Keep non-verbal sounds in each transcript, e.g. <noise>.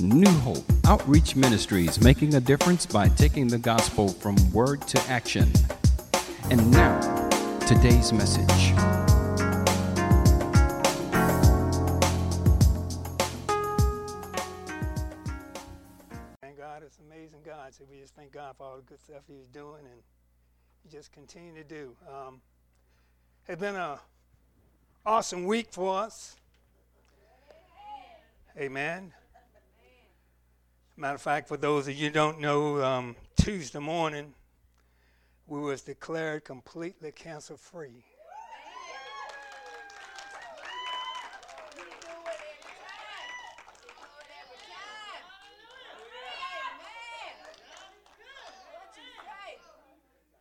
New Hope Outreach Ministries making a difference by taking the gospel from word to action. And now, today's message. Thank God, it's amazing God. So we just thank God for all the good stuff He's doing and He just continue to do. Um, it's been a awesome week for us. Amen. Matter of fact, for those of you don't know, um, Tuesday morning we was declared completely cancer free.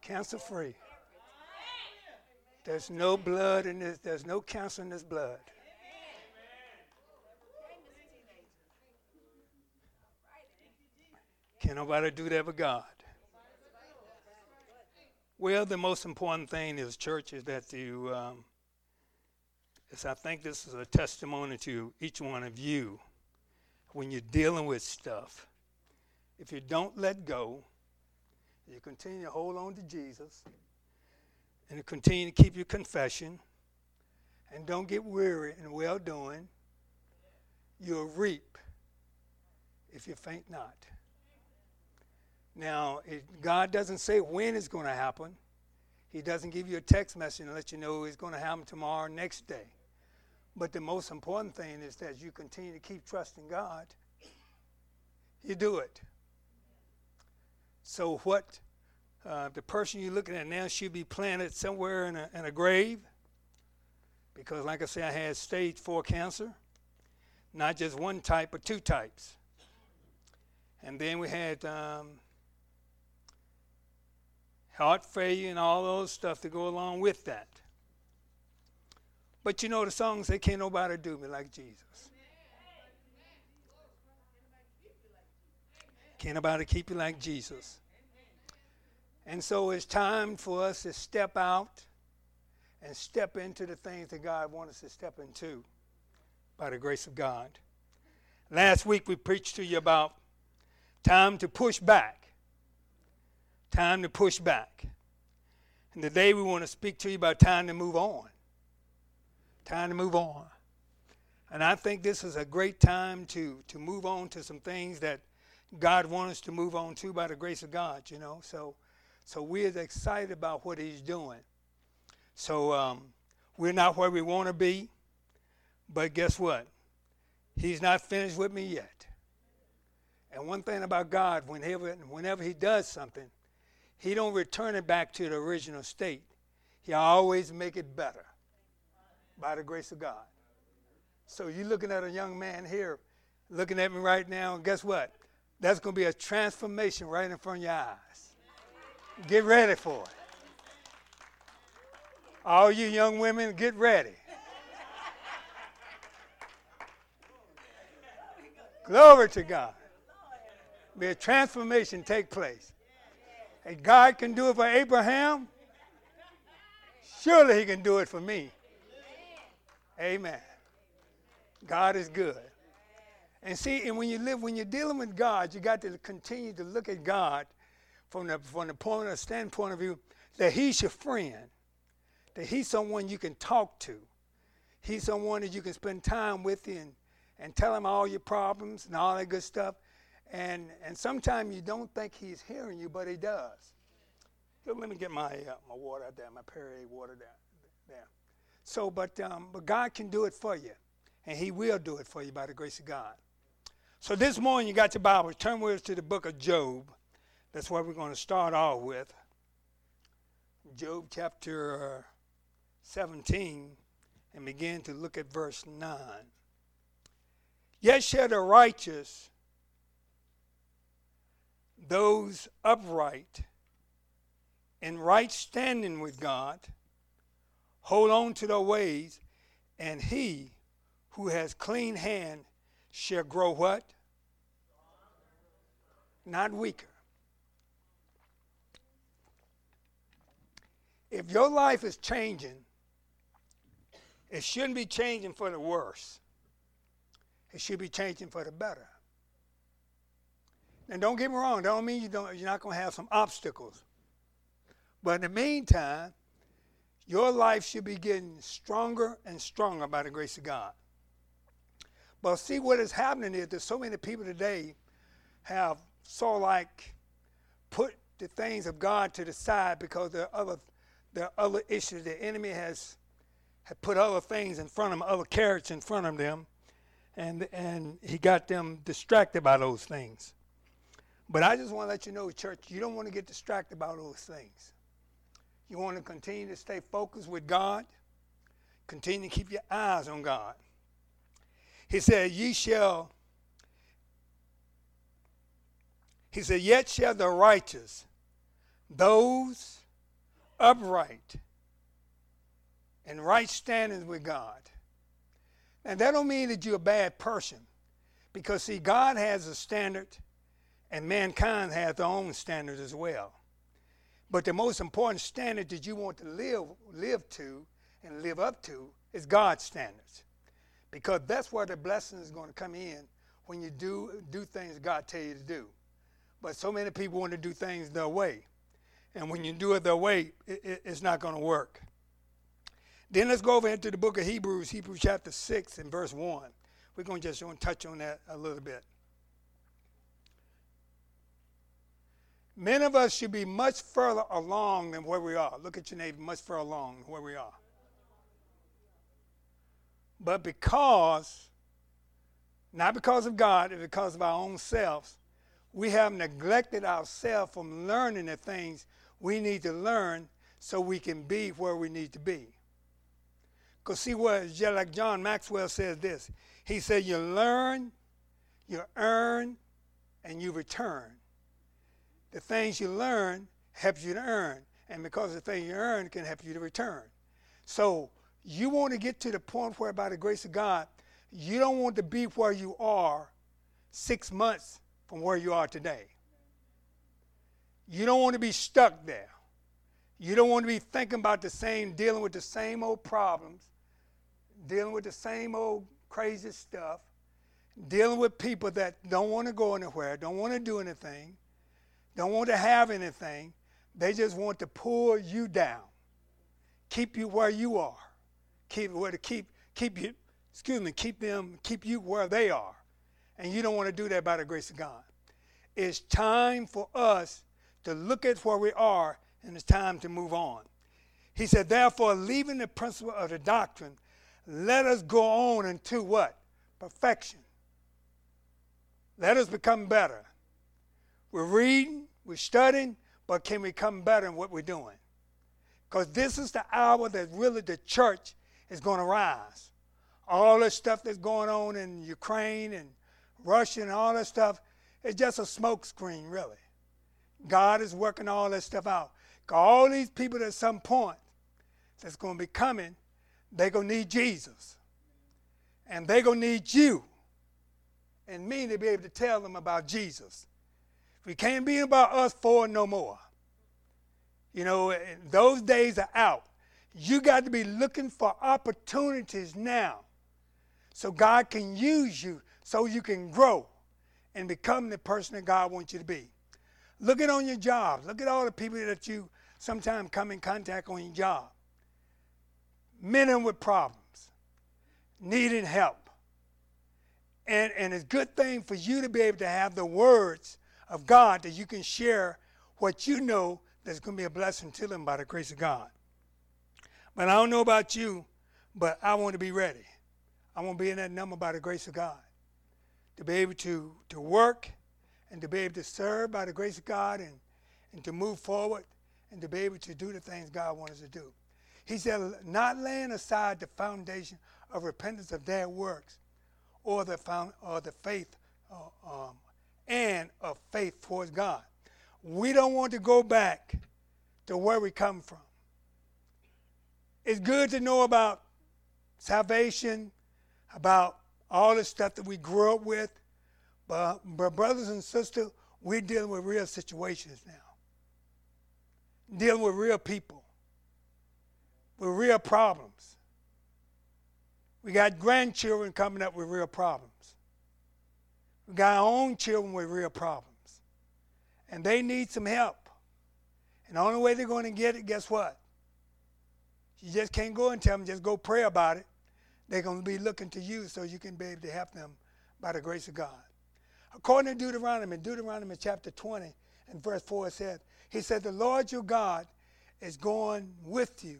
Cancer free. There's no blood in this, there's no cancer in this blood. Can nobody do that but God? Well, the most important thing is, church, is that you, um, is I think this is a testimony to each one of you when you're dealing with stuff. If you don't let go, you continue to hold on to Jesus and you continue to keep your confession and don't get weary in well doing, you'll reap if you faint not. Now, it, God doesn't say when it's going to happen. He doesn't give you a text message and let you know it's going to happen tomorrow or next day. But the most important thing is that you continue to keep trusting God. You do it. So, what uh, the person you're looking at now should be planted somewhere in a, in a grave? Because, like I said, I had stage four cancer, not just one type, but two types. And then we had um, heart failure and all those stuff to go along with that. But you know the song say, Can't nobody do me like Jesus. Can't nobody keep you like Jesus. And so it's time for us to step out and step into the things that God wants us to step into by the grace of God. Last week we preached to you about time to push back. Time to push back. And today we want to speak to you about time to move on. Time to move on. And I think this is a great time to, to move on to some things that God wants us to move on to by the grace of God, you know. So so we're excited about what he's doing. So um, we're not where we want to be, but guess what? He's not finished with me yet. And one thing about God, whenever, whenever he does something, he don't return it back to the original state. He always make it better by the grace of God. So you're looking at a young man here, looking at me right now, and guess what? That's going to be a transformation right in front of your eyes. Get ready for it. All you young women, get ready. Glory to God. May a transformation take place. And God can do it for Abraham. Surely he can do it for me. Amen. God is good. And see, and when you live, when you're dealing with God, you got to continue to look at God from the, from the point of standpoint of view that he's your friend, that he's someone you can talk to. He's someone that you can spend time with and, and tell him all your problems and all that good stuff. And, and sometimes you don't think he's hearing you, but he does. Here, let me get my, uh, my water out there, my Perrier water there. there. So, but, um, but God can do it for you, and he will do it for you by the grace of God. So this morning you got your Bible. Turn with us to the book of Job. That's what we're going to start off with. Job chapter 17 and begin to look at verse 9. Yet shall the righteous, those upright, in right standing with God, hold on to their ways, and he who has clean hand shall grow what? Not weaker. if your life is changing, it shouldn't be changing for the worse. It should be changing for the better. And don't get me wrong, that don't mean you don't, you're not going to have some obstacles. But in the meantime, your life should be getting stronger and stronger by the grace of God. But see what is happening is there's so many people today have so like put the things of God to the side because there are other there are other issues. The enemy has had put other things in front of them, other carrots in front of them, and and he got them distracted by those things. But I just want to let you know, church, you don't want to get distracted by those things. You want to continue to stay focused with God. Continue to keep your eyes on God. He said, Ye shall, he said, Yet shall the righteous, those upright and right standings with God. And that don't mean that you're a bad person. Because see, God has a standard and mankind has their own standards as well. But the most important standard that you want to live, live to and live up to is God's standards. Because that's where the blessing is going to come in when you do, do things God tell you to do. But so many people want to do things their way. And when you do it their way, it, it, it's not going to work. Then let's go over into the book of Hebrews, Hebrews chapter 6 and verse 1. We're going to just touch on that a little bit. Many of us should be much further along than where we are. Look at your neighbor, much further along than where we are. But because, not because of God, but because of our own selves, we have neglected ourselves from learning the things we need to learn so we can be where we need to be. Because see what, like John Maxwell says this. He said, You learn, you earn, and you return the things you learn helps you to earn. And because the thing you earn can help you to return. So you want to get to the point where, by the grace of God, you don't want to be where you are six months from where you are today. You don't want to be stuck there. You don't want to be thinking about the same, dealing with the same old problems, dealing with the same old crazy stuff, dealing with people that don't want to go anywhere, don't want to do anything, don't want to have anything. They just want to pull you down, keep you where you are, keep where to keep keep you. Excuse me, keep them, keep you where they are, and you don't want to do that by the grace of God. It's time for us to look at where we are, and it's time to move on. He said, therefore, leaving the principle of the doctrine, let us go on into what? Perfection. Let us become better. We're reading, we're studying, but can we come better in what we're doing? Because this is the hour that really the church is going to rise. All this stuff that's going on in Ukraine and Russia and all that stuff, it's just a smokescreen, really. God is working all that stuff out. All these people at some point that's going to be coming, they're going to need Jesus. And they're going to need you and me to be able to tell them about Jesus. We can't be about us four no more. You know, those days are out. You got to be looking for opportunities now so God can use you so you can grow and become the person that God wants you to be. Look at on your job. Look at all the people that you sometimes come in contact on your job. Men with problems, needing help. And, and it's a good thing for you to be able to have the words of God that you can share what you know that's going to be a blessing to them by the grace of God. But I don't know about you, but I want to be ready. I want to be in that number by the grace of God. To be able to, to work and to be able to serve by the grace of God and, and to move forward and to be able to do the things God wants us to do. He said, not laying aside the foundation of repentance of their works or the, found, or the faith uh, um, and of faith towards God. We don't want to go back to where we come from. It's good to know about salvation, about all the stuff that we grew up with, but, but brothers and sisters, we're dealing with real situations now. Dealing with real people, with real problems. We got grandchildren coming up with real problems. We got our own children with real problems. and they need some help. And the only way they're going to get it, guess what? You just can't go and tell them, just go pray about it. They're going to be looking to you so you can be able to help them by the grace of God. According to Deuteronomy, Deuteronomy chapter 20 and verse 4 it said, He said, The Lord your God is going with you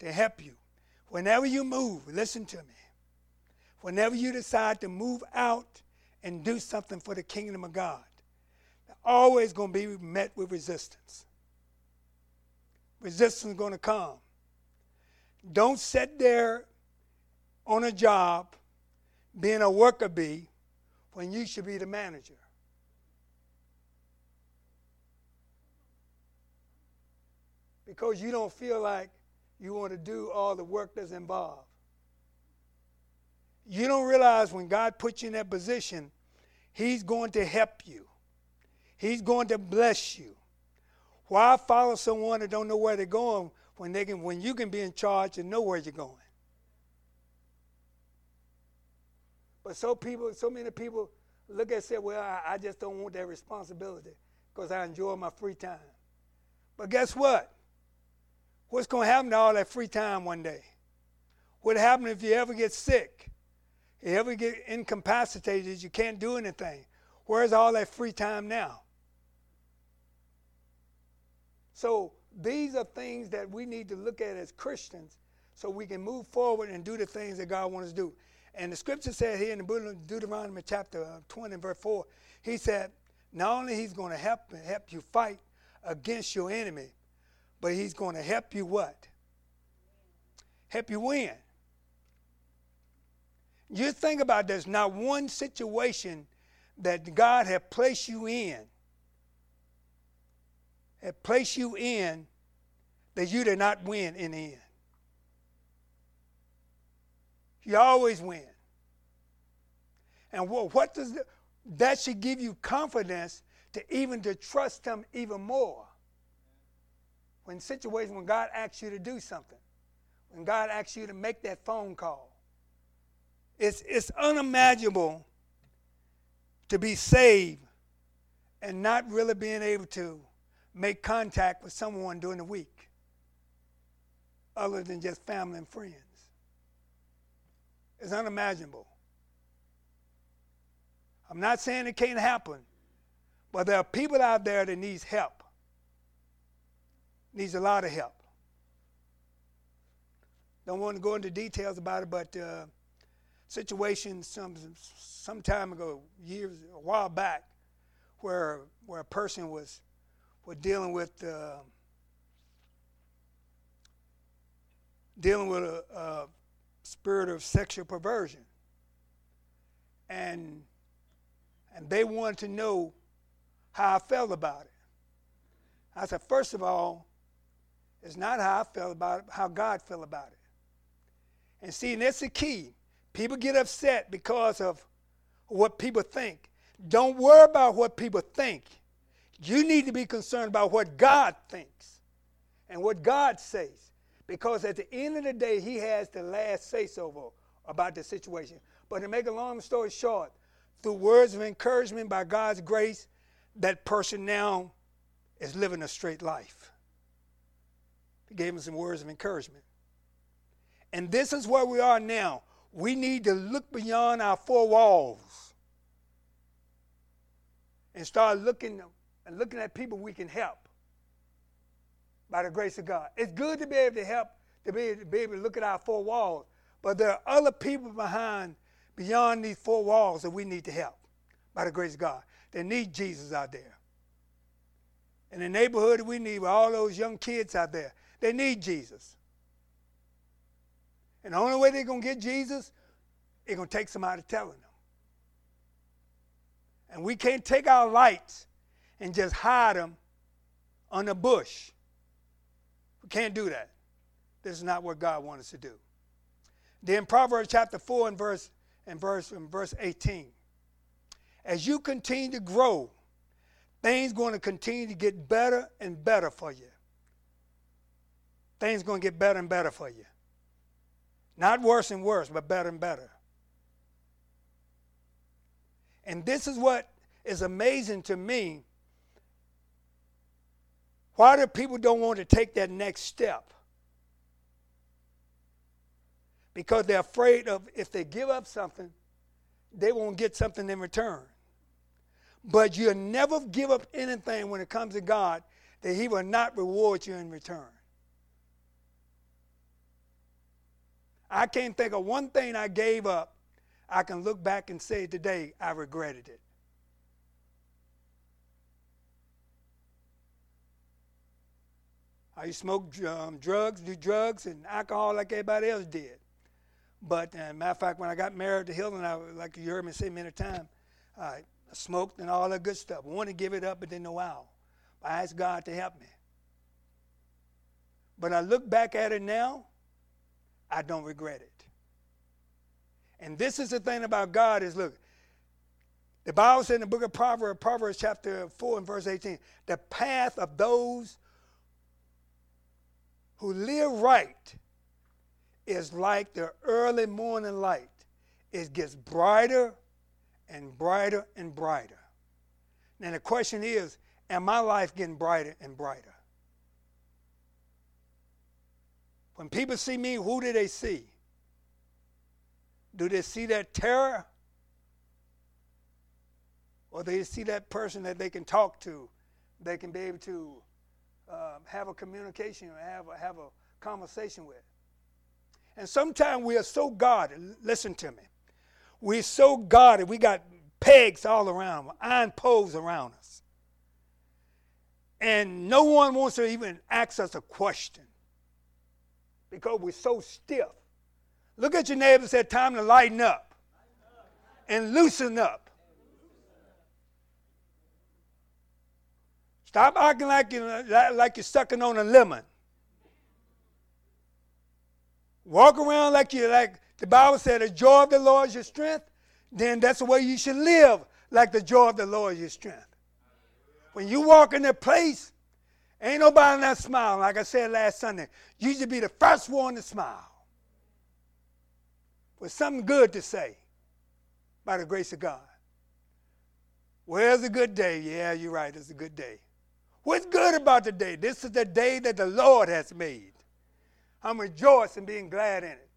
to help you. Whenever you move, listen to me. Whenever you decide to move out and do something for the kingdom of God, They're always going to be met with resistance. Resistance is going to come. Don't sit there on a job being a worker bee when you should be the manager. Because you don't feel like you want to do all the work that's involved. You don't realize when God puts you in that position, He's going to help you. He's going to bless you. Why follow someone that don't know where they're going when they can when you can be in charge and know where you're going? But so people, so many people look at and say, well, I, I just don't want that responsibility because I enjoy my free time. But guess what? What's going to happen to all that free time one day? What happens if you ever get sick? You ever get incapacitated, you can't do anything. Where's all that free time now? So these are things that we need to look at as Christians so we can move forward and do the things that God wants us to do. And the scripture said here in the book of Deuteronomy chapter uh, 20 and verse 4, he said, not only he's going to help help you fight against your enemy, but he's going to help you what? Help you win. You think about this, not one situation that God had placed you in, had placed you in that you did not win in the end. You always win. And what does that should give you confidence to even to trust him even more. When situations when God asks you to do something, when God asks you to make that phone call, it's, it's unimaginable to be saved and not really being able to make contact with someone during the week other than just family and friends. It's unimaginable. I'm not saying it can't happen, but there are people out there that needs help. Needs a lot of help. Don't want to go into details about it, but uh, situation some some time ago, years a while back, where where a person was was dealing with uh, dealing with a, a spirit of sexual perversion, and and they wanted to know how I felt about it. I said, first of all, it's not how I felt about it, how God felt about it. And see, and that's the key. People get upset because of what people think. Don't worry about what people think. You need to be concerned about what God thinks and what God says. Because at the end of the day, He has the last say so about the situation. But to make a long story short, through words of encouragement by God's grace, that person now is living a straight life. He gave him some words of encouragement. And this is where we are now we need to look beyond our four walls and start looking and looking at people we can help by the grace of God. It's good to be able to help, to be, to be able to look at our four walls, but there are other people behind, beyond these four walls that we need to help by the grace of God. They need Jesus out there. In the neighborhood we need, with all those young kids out there, they need Jesus. And the only way they're going to get Jesus, it's going to take somebody telling them. And we can't take our lights and just hide them on a bush. We can't do that. This is not what God wants us to do. Then Proverbs chapter 4 and verse and verse and verse 18. As you continue to grow, things going to continue to get better and better for you. Things going to get better and better for you. Not worse and worse, but better and better. And this is what is amazing to me Why do people don't want to take that next step? Because they're afraid of if they give up something, they won't get something in return. But you'll never give up anything when it comes to God that He will not reward you in return. I can't think of one thing I gave up. I can look back and say today I regretted it. I smoked um, drugs, do drugs and alcohol like everybody else did. But uh, matter of fact, when I got married to Hilton, I like you heard me say many times, I smoked and all that good stuff. I wanted to give it up, but didn't know how. I asked God to help me. But I look back at it now, I don't regret it. And this is the thing about God is look, the Bible said in the book of Proverbs, Proverbs chapter 4 and verse 18, the path of those who live right is like the early morning light. It gets brighter and brighter and brighter. Now the question is, am my life getting brighter and brighter? When people see me, who do they see? Do they see that terror? Or they see that person that they can talk to, they can be able to uh, have a communication, have a, have a conversation with. And sometimes we are so guarded. Listen to me. We're so guarded. We got pegs all around, iron poles around us. And no one wants to even ask us a question because we're so stiff. Look at your neighbor and say, time to lighten up and loosen up. Stop acting like you're, like you're sucking on a lemon. Walk around like you like the Bible said, the joy of the Lord is your strength. Then that's the way you should live, like the joy of the Lord is your strength. When you walk in a place, ain't nobody not smiling. Like I said last Sunday, you should be the first one to smile. With something good to say by the grace of God. Where's a good day? Yeah, you're right, it's a good day. What's good about the day? This is the day that the Lord has made. I'm rejoicing being glad in it.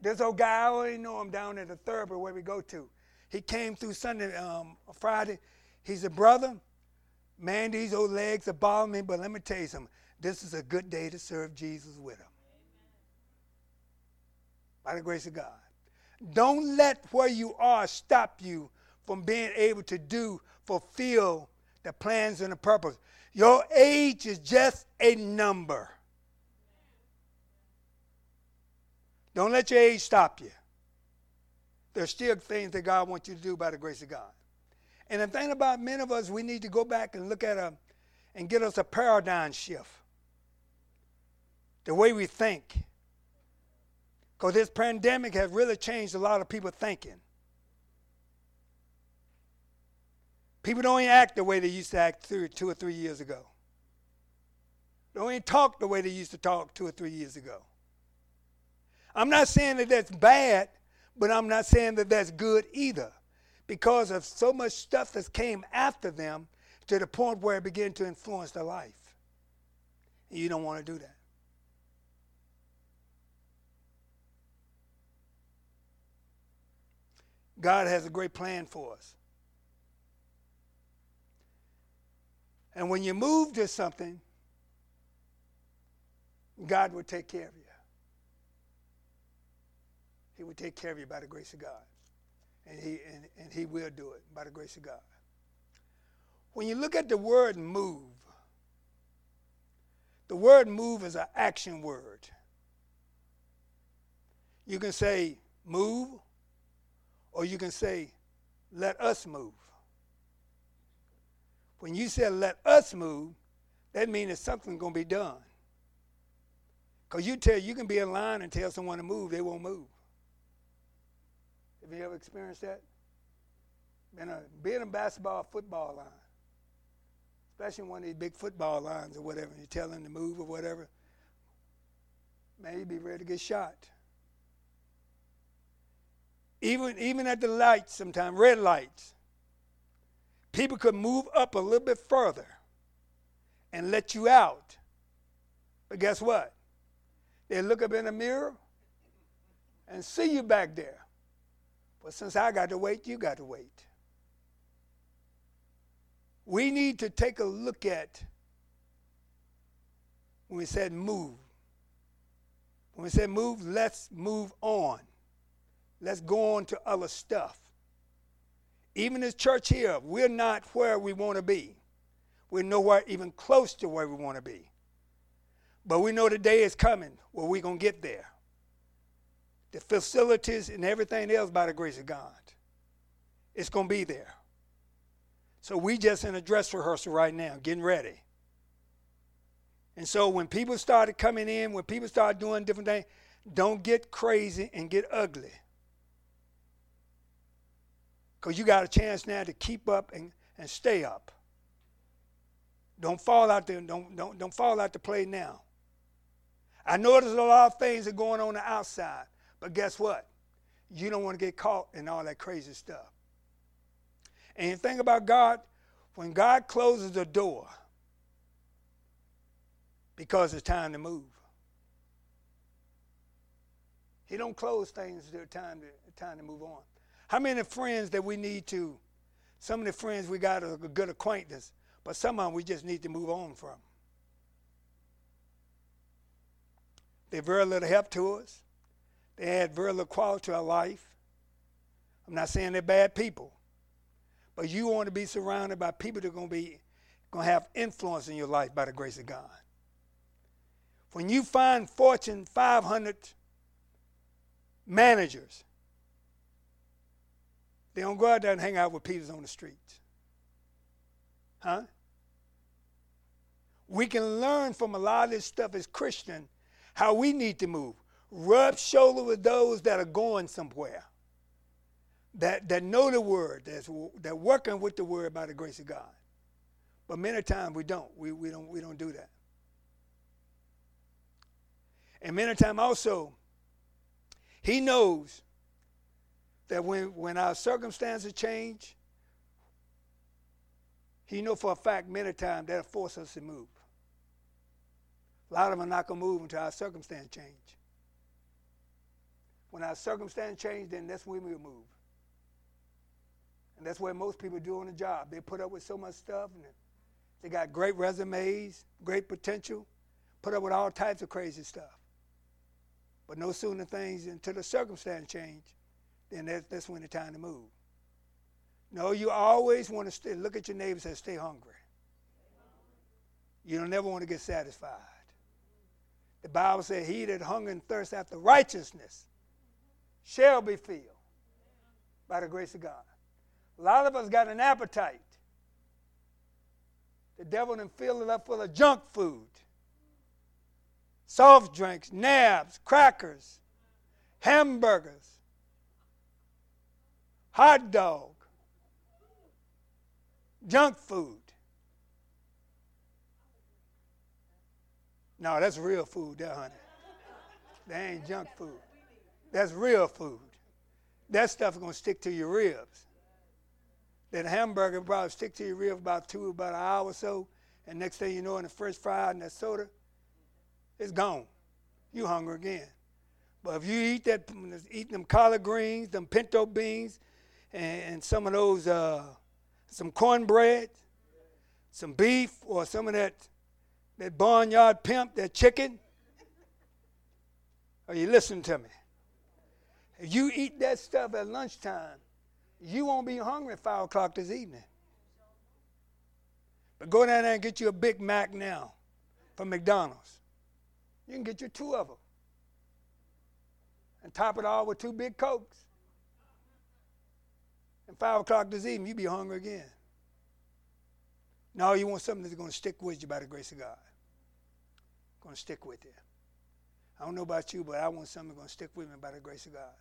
This old guy, I already know him down at the Thurber where we go to. He came through Sunday, um, Friday. He's a brother. Man, these old legs are bothering me, but let me tell you something. This is a good day to serve Jesus with them. By the grace of God. Don't let where you are stop you from being able to do, fulfill the plans and the purpose. Your age is just a number. Don't let your age stop you. There's still things that God wants you to do by the grace of God. And the thing about many of us, we need to go back and look at a and get us a paradigm shift. The way we think. Because this pandemic has really changed a lot of people thinking. People don't even act the way they used to act three, two or three years ago. Don't even talk the way they used to talk two or three years ago. I'm not saying that that's bad, but I'm not saying that that's good either because of so much stuff that came after them to the point where it began to influence their life. And you don't want to do that. God has a great plan for us. And when you move to something, God will take care of you. He will take care of you by the grace of God. And he, and, and he will do it by the grace of God. When you look at the word move, the word move is an action word. You can say move, or you can say let us move. When you say let us move, that means that something's going to be done. Because you tell you can be in line and tell someone to move, they won't move. Have you ever experienced that? A, being a basketball, football line, especially one of these big football lines or whatever, you tell them to move or whatever, man, you'd be ready to get shot. Even, even at the lights, sometimes red lights, people could move up a little bit further and let you out. But guess what? They look up in the mirror and see you back there. But since I got to wait, you got to wait. We need to take a look at when we said move. When we said move, let's move on. Let's go on to other stuff. Even this church here, we're not where we want to be. We're nowhere even close to where we want to be. But we know the day is coming where we're going to get there. The facilities and everything else, by the grace of God, it's going to be there. So we just in a dress rehearsal right now, getting ready. And so when people started coming in, when people started doing different things, don't get crazy and get ugly. Because you got a chance now to keep up and, and stay up. Don't fall out there, don't, don't, don't fall out to play now. I know there's a lot of things that are going on the outside, but guess what? You don't want to get caught in all that crazy stuff. And the thing about God, when God closes the door, because it's time to move. He don't close things until time to time to move on. How many friends that we need to? Some of the friends we got are a good acquaintance, but some of them we just need to move on from. They're very little help to us. They add very little quality to our life. I'm not saying they're bad people, but you want to be surrounded by people that are going to be going to have influence in your life by the grace of God. When you find Fortune 500 managers, they don't go out there and hang out with Peters on the streets. Huh? We can learn from a lot of this stuff as Christian how we need to move. Rub shoulder with those that are going somewhere, that, that know the word, that's, that working with the word by the grace of God. But many times we don't. We, we, don't, we don't do that. And many times also, he knows that when, when our circumstances change, he know for a fact many times that'll force us to move. A lot of them are not going to move until our circumstance change. When our circumstance change, then that's when we move. And that's what most people do on the job. They put up with so much stuff, and they got great resumes, great potential, put up with all types of crazy stuff. But no sooner things until the circumstance change, then that's, that's when the time to move. No, you always want to stay, look at your neighbor and stay hungry. You don't never want to get satisfied. The Bible says, He that hunger and thirst after righteousness shall be filled by the grace of God. A lot of us got an appetite. The devil done filled it up full of junk food soft drinks, nabs, crackers, hamburgers, hot dog, junk food. No, that's real food there, honey. That ain't junk food. That's real food. That stuff is going to stick to your ribs. That hamburger probably stick to your ribs about two, about an hour or so, and next thing you know, in the first fry and that soda, it's gone. You hungry again. But if you eat that, eat them collard greens, them pinto beans, and, and some of those, uh, some cornbread, some beef, or some of that, that barnyard pimp, that chicken, are you listening to me? If you eat that stuff at lunchtime, you won't be hungry at 5 o'clock this evening. But go down there and get you a Big Mac now from McDonald's. You can get you two of them and top it all with two big cokes. And five o'clock this evening, you'll be hungry again. No, you want something that's going to stick with you by the grace of God. Going to stick with you. I don't know about you, but I want something that's going to stick with me by the grace of God.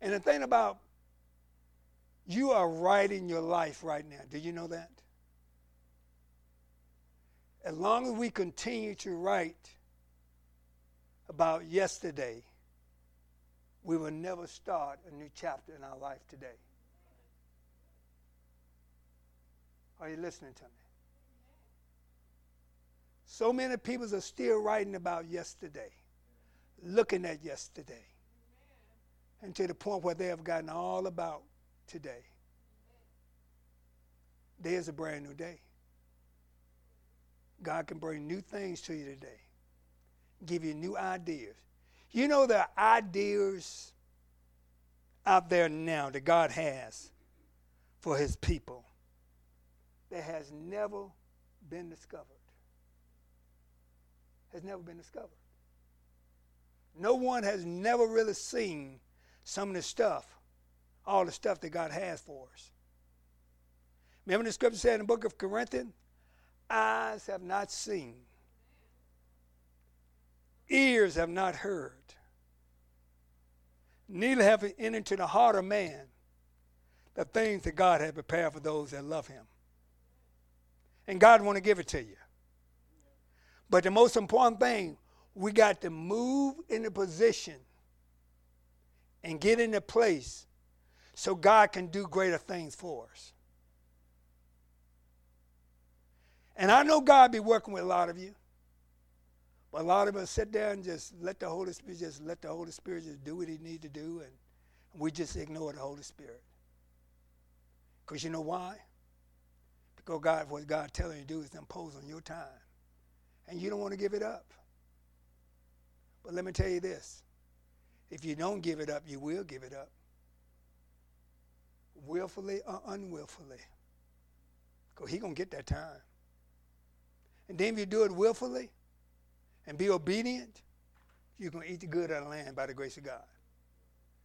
And the thing about you are writing your life right now. Do you know that? as long as we continue to write about yesterday, we will never start a new chapter in our life today. Are you listening to me? So many people are still writing about yesterday, looking at yesterday, and to the point where they have gotten all about today. There's a brand new day. God can bring new things to you today, give you new ideas. You know, there are ideas out there now that God has for his people that has never been discovered. Has never been discovered. No one has never really seen some of the stuff, all the stuff that God has for us. Remember the scripture said in the book of Corinthians, eyes have not seen, ears have not heard, neither have entered into the heart of man the things that God had prepared for those that love him. And God want to give it to you. But the most important thing, we got to move in a position and get in a place so God can do greater things for us. And I know God be working with a lot of you. But a lot of us sit there and just let the Holy Spirit just let the Holy Spirit just do what he need to do and we just ignore the Holy Spirit. Because you know why? Because God, what God telling you to do is impose on your time. And you don't want to give it up. But let me tell you this. If you don't give it up, you will give it up. Willfully or unwillfully. Because he going to get that time. And then if you do it willfully and be obedient, you're going to eat the good of the land by the grace of God.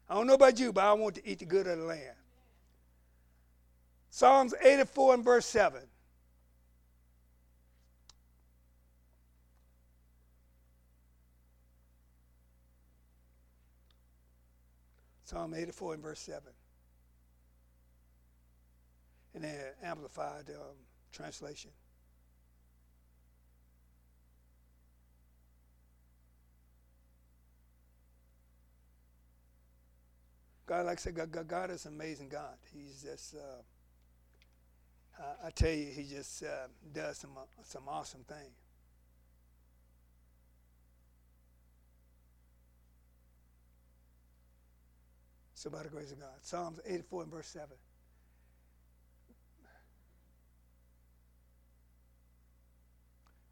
I don't know about you, but I want to eat the good of the land. Psalms 84 and verse 7. Psalm 84 and verse 7. In the Amplified um, Translation. God, like I said, God, God is an amazing God. He's just, uh, uh, I tell you, He just uh, does some, uh, some awesome things. So, by the grace of God. Psalms 84 and verse 7.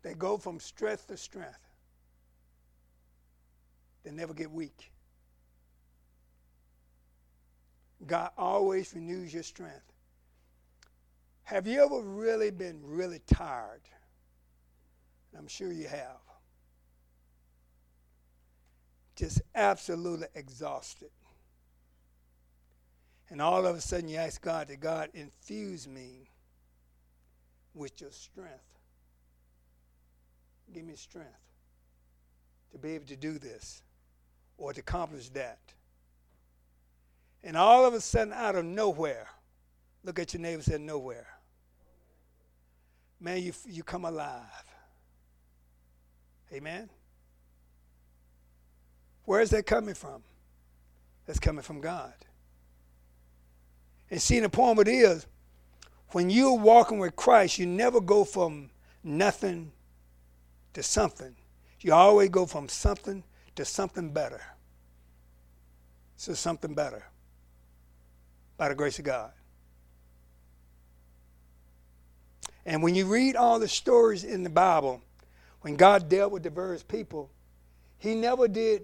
They go from strength to strength. They never get weak. God always renews your strength. Have you ever really been really tired? I'm sure you have. Just absolutely exhausted. And all of a sudden you ask God to God infuse me with your strength. Give me strength to be able to do this or to accomplish that. And all of a sudden, out of nowhere, look at your neighbor and nowhere. Man, you, you come alive. Amen? Where is that coming from? That's coming from God. And see, the point of it is, when you're walking with Christ, you never go from nothing to something. You always go from something to something better. So something better by the grace of God. And when you read all the stories in the Bible, when God dealt with diverse people, He never did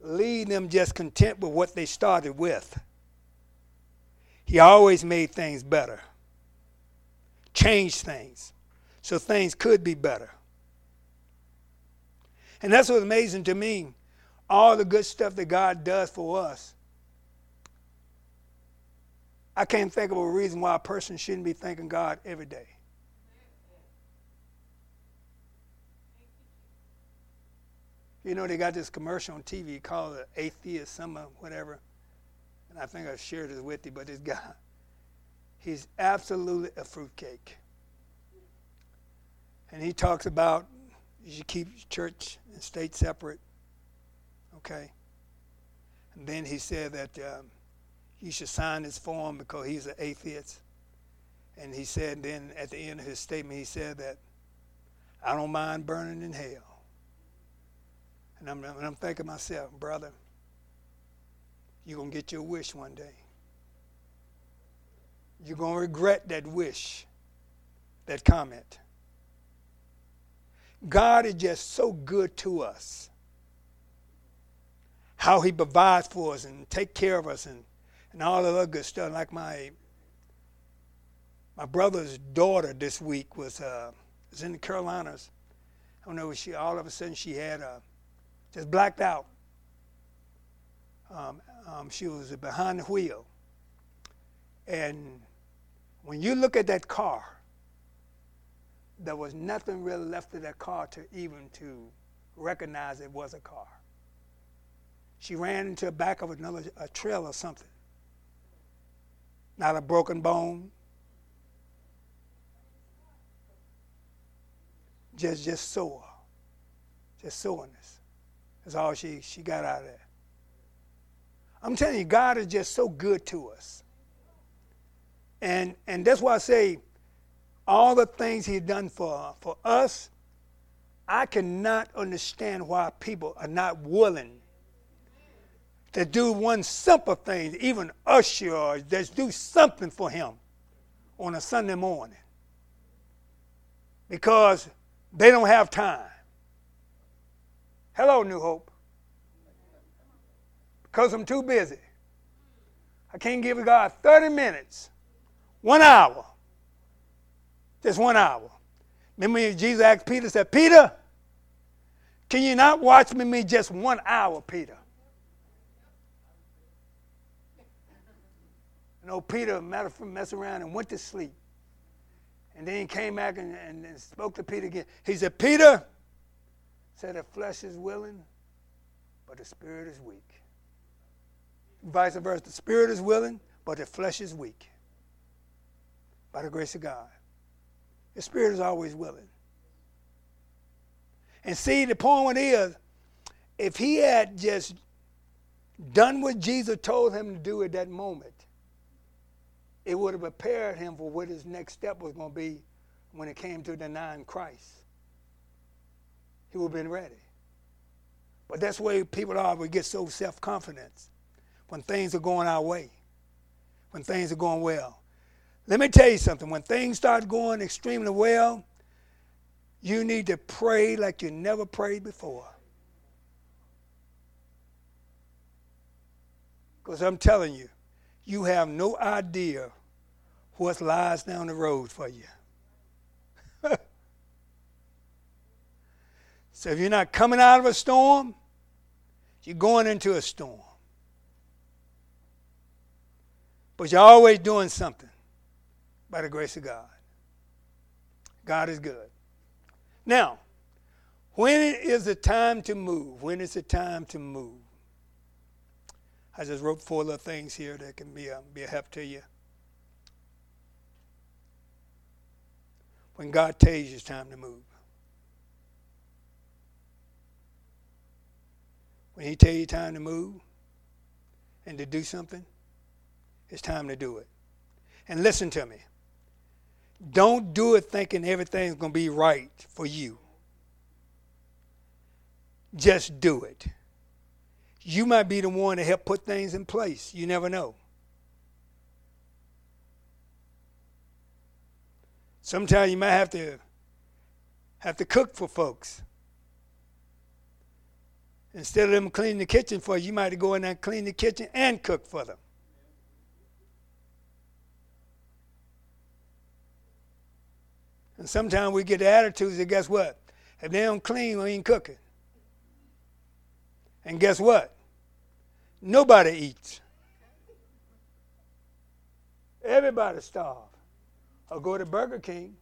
leave them just content with what they started with. He always made things better, changed things so things could be better. And that's what's amazing to me. All the good stuff that God does for us I can't think of a reason why a person shouldn't be thanking God every day. You know, they got this commercial on TV called Atheist Summer, whatever. And I think I shared this with you, but this guy, he's absolutely a fruitcake. And he talks about you should keep church and state separate. Okay? And then he said that um, you should sign this form because he's an atheist. And he said, then at the end of his statement, he said that I don't mind burning in hell. And I'm, and I'm thinking myself, brother, you're going to get your wish one day. You're going to regret that wish, that comment. God is just so good to us. How he provides for us and take care of us and, and all the other good stuff. Like my my brother's daughter this week was uh, was in the Carolinas. I don't know. She all of a sudden she had uh, just blacked out. Um, um, she was behind the wheel, and when you look at that car, there was nothing really left of that car to even to recognize it was a car. She ran into the back of another a trail or something. Not a broken bone, just just sore, just soreness. That's all she she got out of there. I'm telling you, God is just so good to us, and and that's why I say all the things He's done for for us. I cannot understand why people are not willing to do one simple thing, even usher or just do something for Him on a Sunday morning. Because they don't have time. Hello, New Hope. Because I'm too busy. I can't give God 30 minutes, one hour, just one hour. Remember, Jesus asked Peter, said, Peter, can you not watch me just one hour, Peter? You know, Peter, messed around and went to sleep. And then he came back and, and, and spoke to Peter again. He said, Peter, said the flesh is willing, but the spirit is weak. Vice versa, the spirit is willing, but the flesh is weak. By the grace of God. The spirit is always willing. And see, the point is, if he had just done what Jesus told him to do at that moment, it would have prepared him for what his next step was going to be when it came to denying Christ. He would have been ready. But that's where people are. We get so self confidence when things are going our way, when things are going well. Let me tell you something. When things start going extremely well, you need to pray like you never prayed before. Because I'm telling you, you have no idea what lies down the road for you. <laughs> so if you're not coming out of a storm, you're going into a storm. But you're always doing something by the grace of God. God is good. Now, when is the time to move? When is the time to move? I just wrote four little things here that can be a, be a help to you. When God tells you it's time to move. When He tells you time to move and to do something, it's time to do it. And listen to me. Don't do it thinking everything's going to be right for you. Just do it you might be the one to help put things in place. You never know. Sometimes you might have to have to cook for folks. Instead of them cleaning the kitchen for you, you might go in there and clean the kitchen and cook for them. And sometimes we get attitudes that guess what? If they don't clean, we ain't cooking. And guess what? Nobody eats. Everybody starve. Or go to Burger King.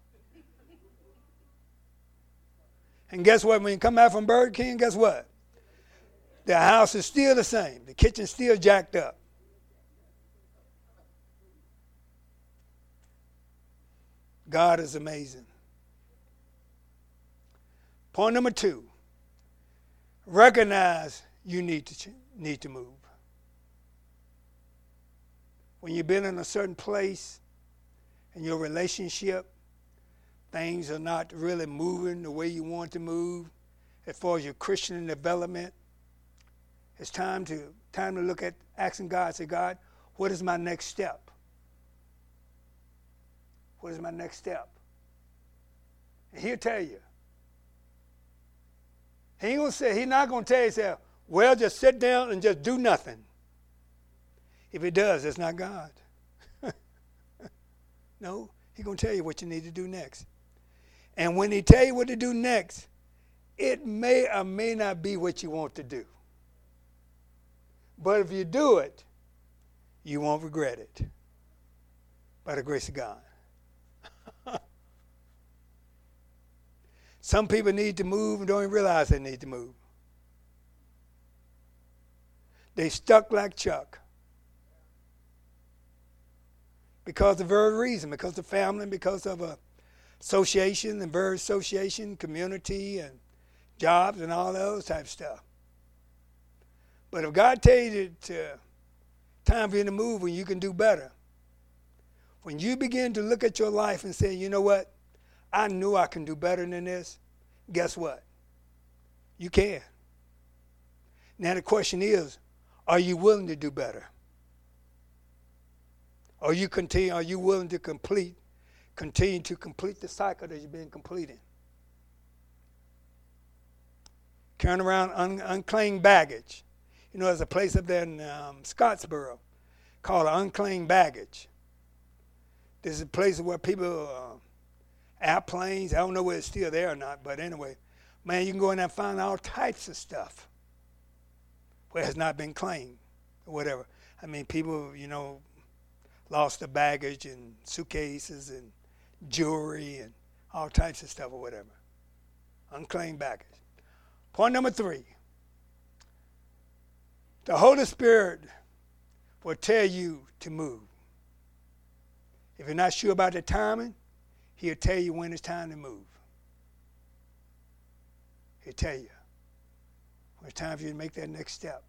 And guess what? When you come back from Burger King, guess what? The house is still the same. The kitchen's still jacked up. God is amazing. Point number two recognize you need to, need to move when you've been in a certain place in your relationship, things are not really moving the way you want to move as far as your Christian development, it's time to time to look at asking God, say, God, what is my next step? What is my next step? And he'll tell you. He ain't gonna say, he's not gonna tell you, say, well, just sit down and just do nothing. If he does, it's not God. <laughs> no, he's gonna tell you what you need to do next. And when he tell you what to do next, it may or may not be what you want to do. But if you do it, you won't regret it by the grace of God. Some people need to move and don't even realize they need to move. They stuck like Chuck. Because of very reason, because of family, because of a association and very association, community, and jobs and all those type of stuff. But if God tells you to time for you to move when you can do better, when you begin to look at your life and say, you know what, I knew I can do better than this, guess what? You can. Now the question is, are you willing to do better? Are you continue? Are you willing to complete, continue to complete the cycle that you've been completing? carrying around un- unclaimed baggage. You know, there's a place up there in um, Scottsboro called unclaimed baggage. This is a place where people, uh, airplanes, I don't know whether it's still there or not, but anyway, man, you can go in there and find all types of stuff where has not been claimed or whatever. I mean, people, you know, lost their baggage and suitcases and jewelry and all types of stuff or whatever. Unclaimed baggage. Point number three the Holy Spirit will tell you to move. If you're not sure about the timing, He'll tell you when it's time to move. He'll tell you when it's time for you to make that next step.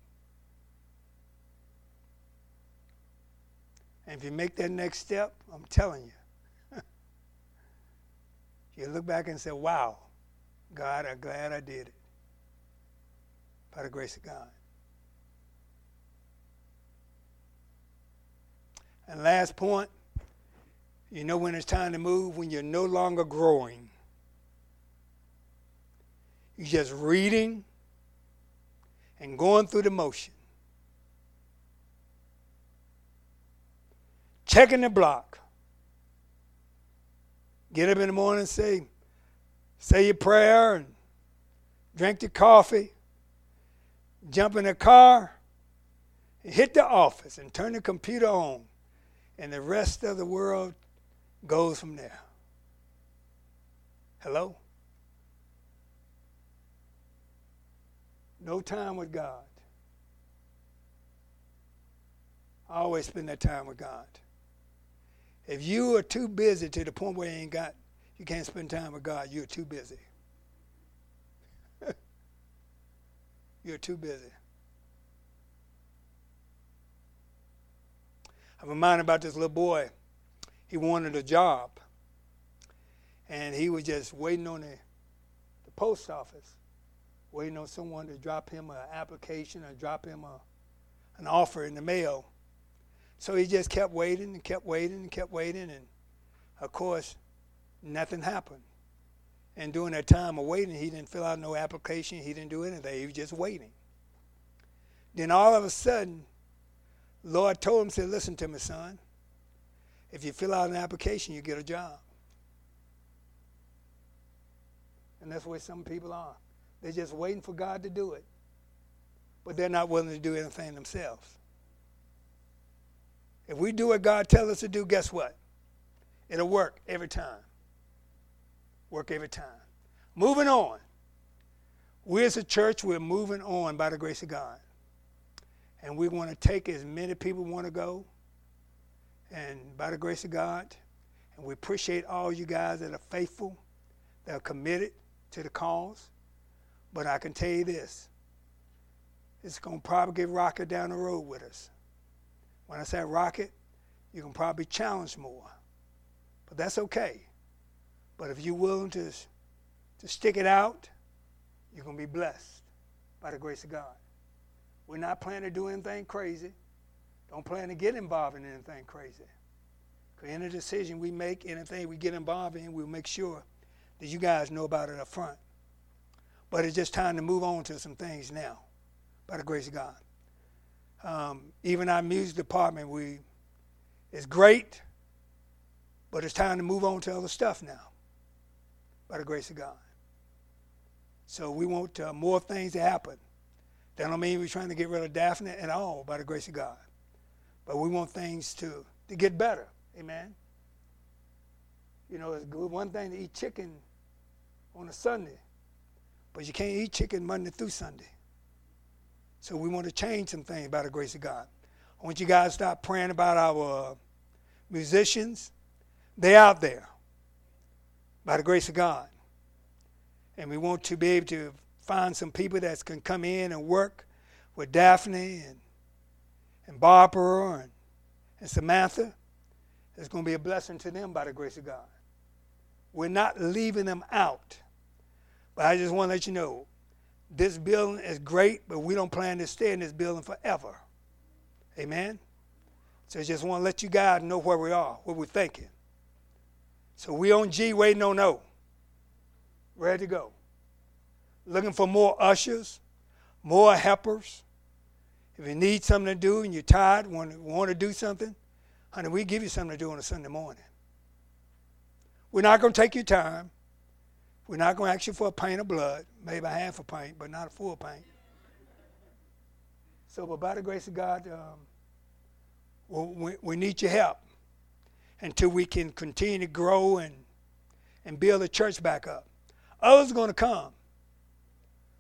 And if you make that next step, I'm telling you, <laughs> you look back and say, wow, God, I'm glad I did it by the grace of God. And last point, you know when it's time to move, when you're no longer growing. You're just reading and going through the motion. Checking the block. Get up in the morning and say, say your prayer and drink your coffee jump in the car, hit the office, and turn the computer on, and the rest of the world goes from there. Hello? No time with God. I always spend that time with God. If you are too busy to the point where you ain't got, you can't spend time with God, you're too busy. <laughs> You're too busy. I'm reminded about this little boy. He wanted a job. And he was just waiting on the, the post office, waiting on someone to drop him an application or drop him a, an offer in the mail. So he just kept waiting and kept waiting and kept waiting. And of course, nothing happened. And during that time of waiting, he didn't fill out no application. He didn't do anything. He was just waiting. Then all of a sudden, Lord told him, said, listen to me, son. If you fill out an application, you get a job. And that's where some people are. They're just waiting for God to do it. But they're not willing to do anything themselves. If we do what God tells us to do, guess what? It'll work every time work every time. Moving on. We as a church, we're moving on by the grace of God. And we want to take as many people want to go. And by the grace of God, and we appreciate all you guys that are faithful, that are committed to the cause. But I can tell you this it's going to probably get rocket down the road with us. When I say rocket, you can probably challenge more. But that's okay But if you're willing to, to stick it out, you're going to be blessed by the grace of God. We're not planning to do anything crazy. Don't plan to get involved in anything crazy. Any decision we make, anything we get involved in, we'll make sure that you guys know about it up front. But it's just time to move on to some things now, by the grace of God. Um, even our music department, we it's great, but it's time to move on to other stuff now, by the grace of God. So we want uh, more things to happen. That don't mean we're trying to get rid of Daphne at all, by the grace of God. But we want things to, to get better. Amen. You know, it's good one thing to eat chicken on a Sunday, but you can't eat chicken Monday through Sunday. So we want to change some things by the grace of God. I want you guys to stop praying about our uh, musicians. They're out there by the grace of God. And we want to be able to find some people that can come in and work with Daphne and, and Barbara and, and Samantha. It's going to be a blessing to them by the grace of God. We're not leaving them out. But I just want to let you know this building is great, but we don't plan to stay in this building forever. Amen? So I just want to let you guys know where we are, what we're thinking. So we on G waiting on O. Ready to go. Looking for more ushers, more helpers. If you need something to do and you're tired, want, want to do something, honey, we give you something to do on a Sunday morning. We're not going to take your time. We're not going to ask you for a pint of blood, maybe a half a pint, but not a full pint. So, but by the grace of God, um, we, we need your help until we can continue to grow and, and build the church back up. Others are going to come.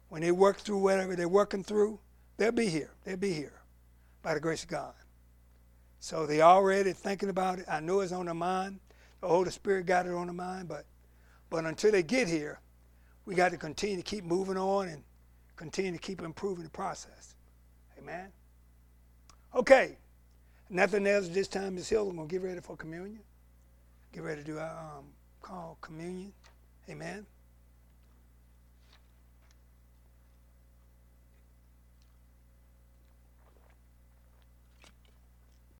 When they work through whatever they're working through, they'll be here. They'll be here by the grace of God. So they already thinking about it. I know it's on their mind. The Holy Spirit got it on their mind, but but until they get here, we got to continue to keep moving on and continue to keep improving the process. Amen. Okay. Nothing else this time is Hill. I'm going to get ready for communion. Get ready to do our um, call communion. Amen.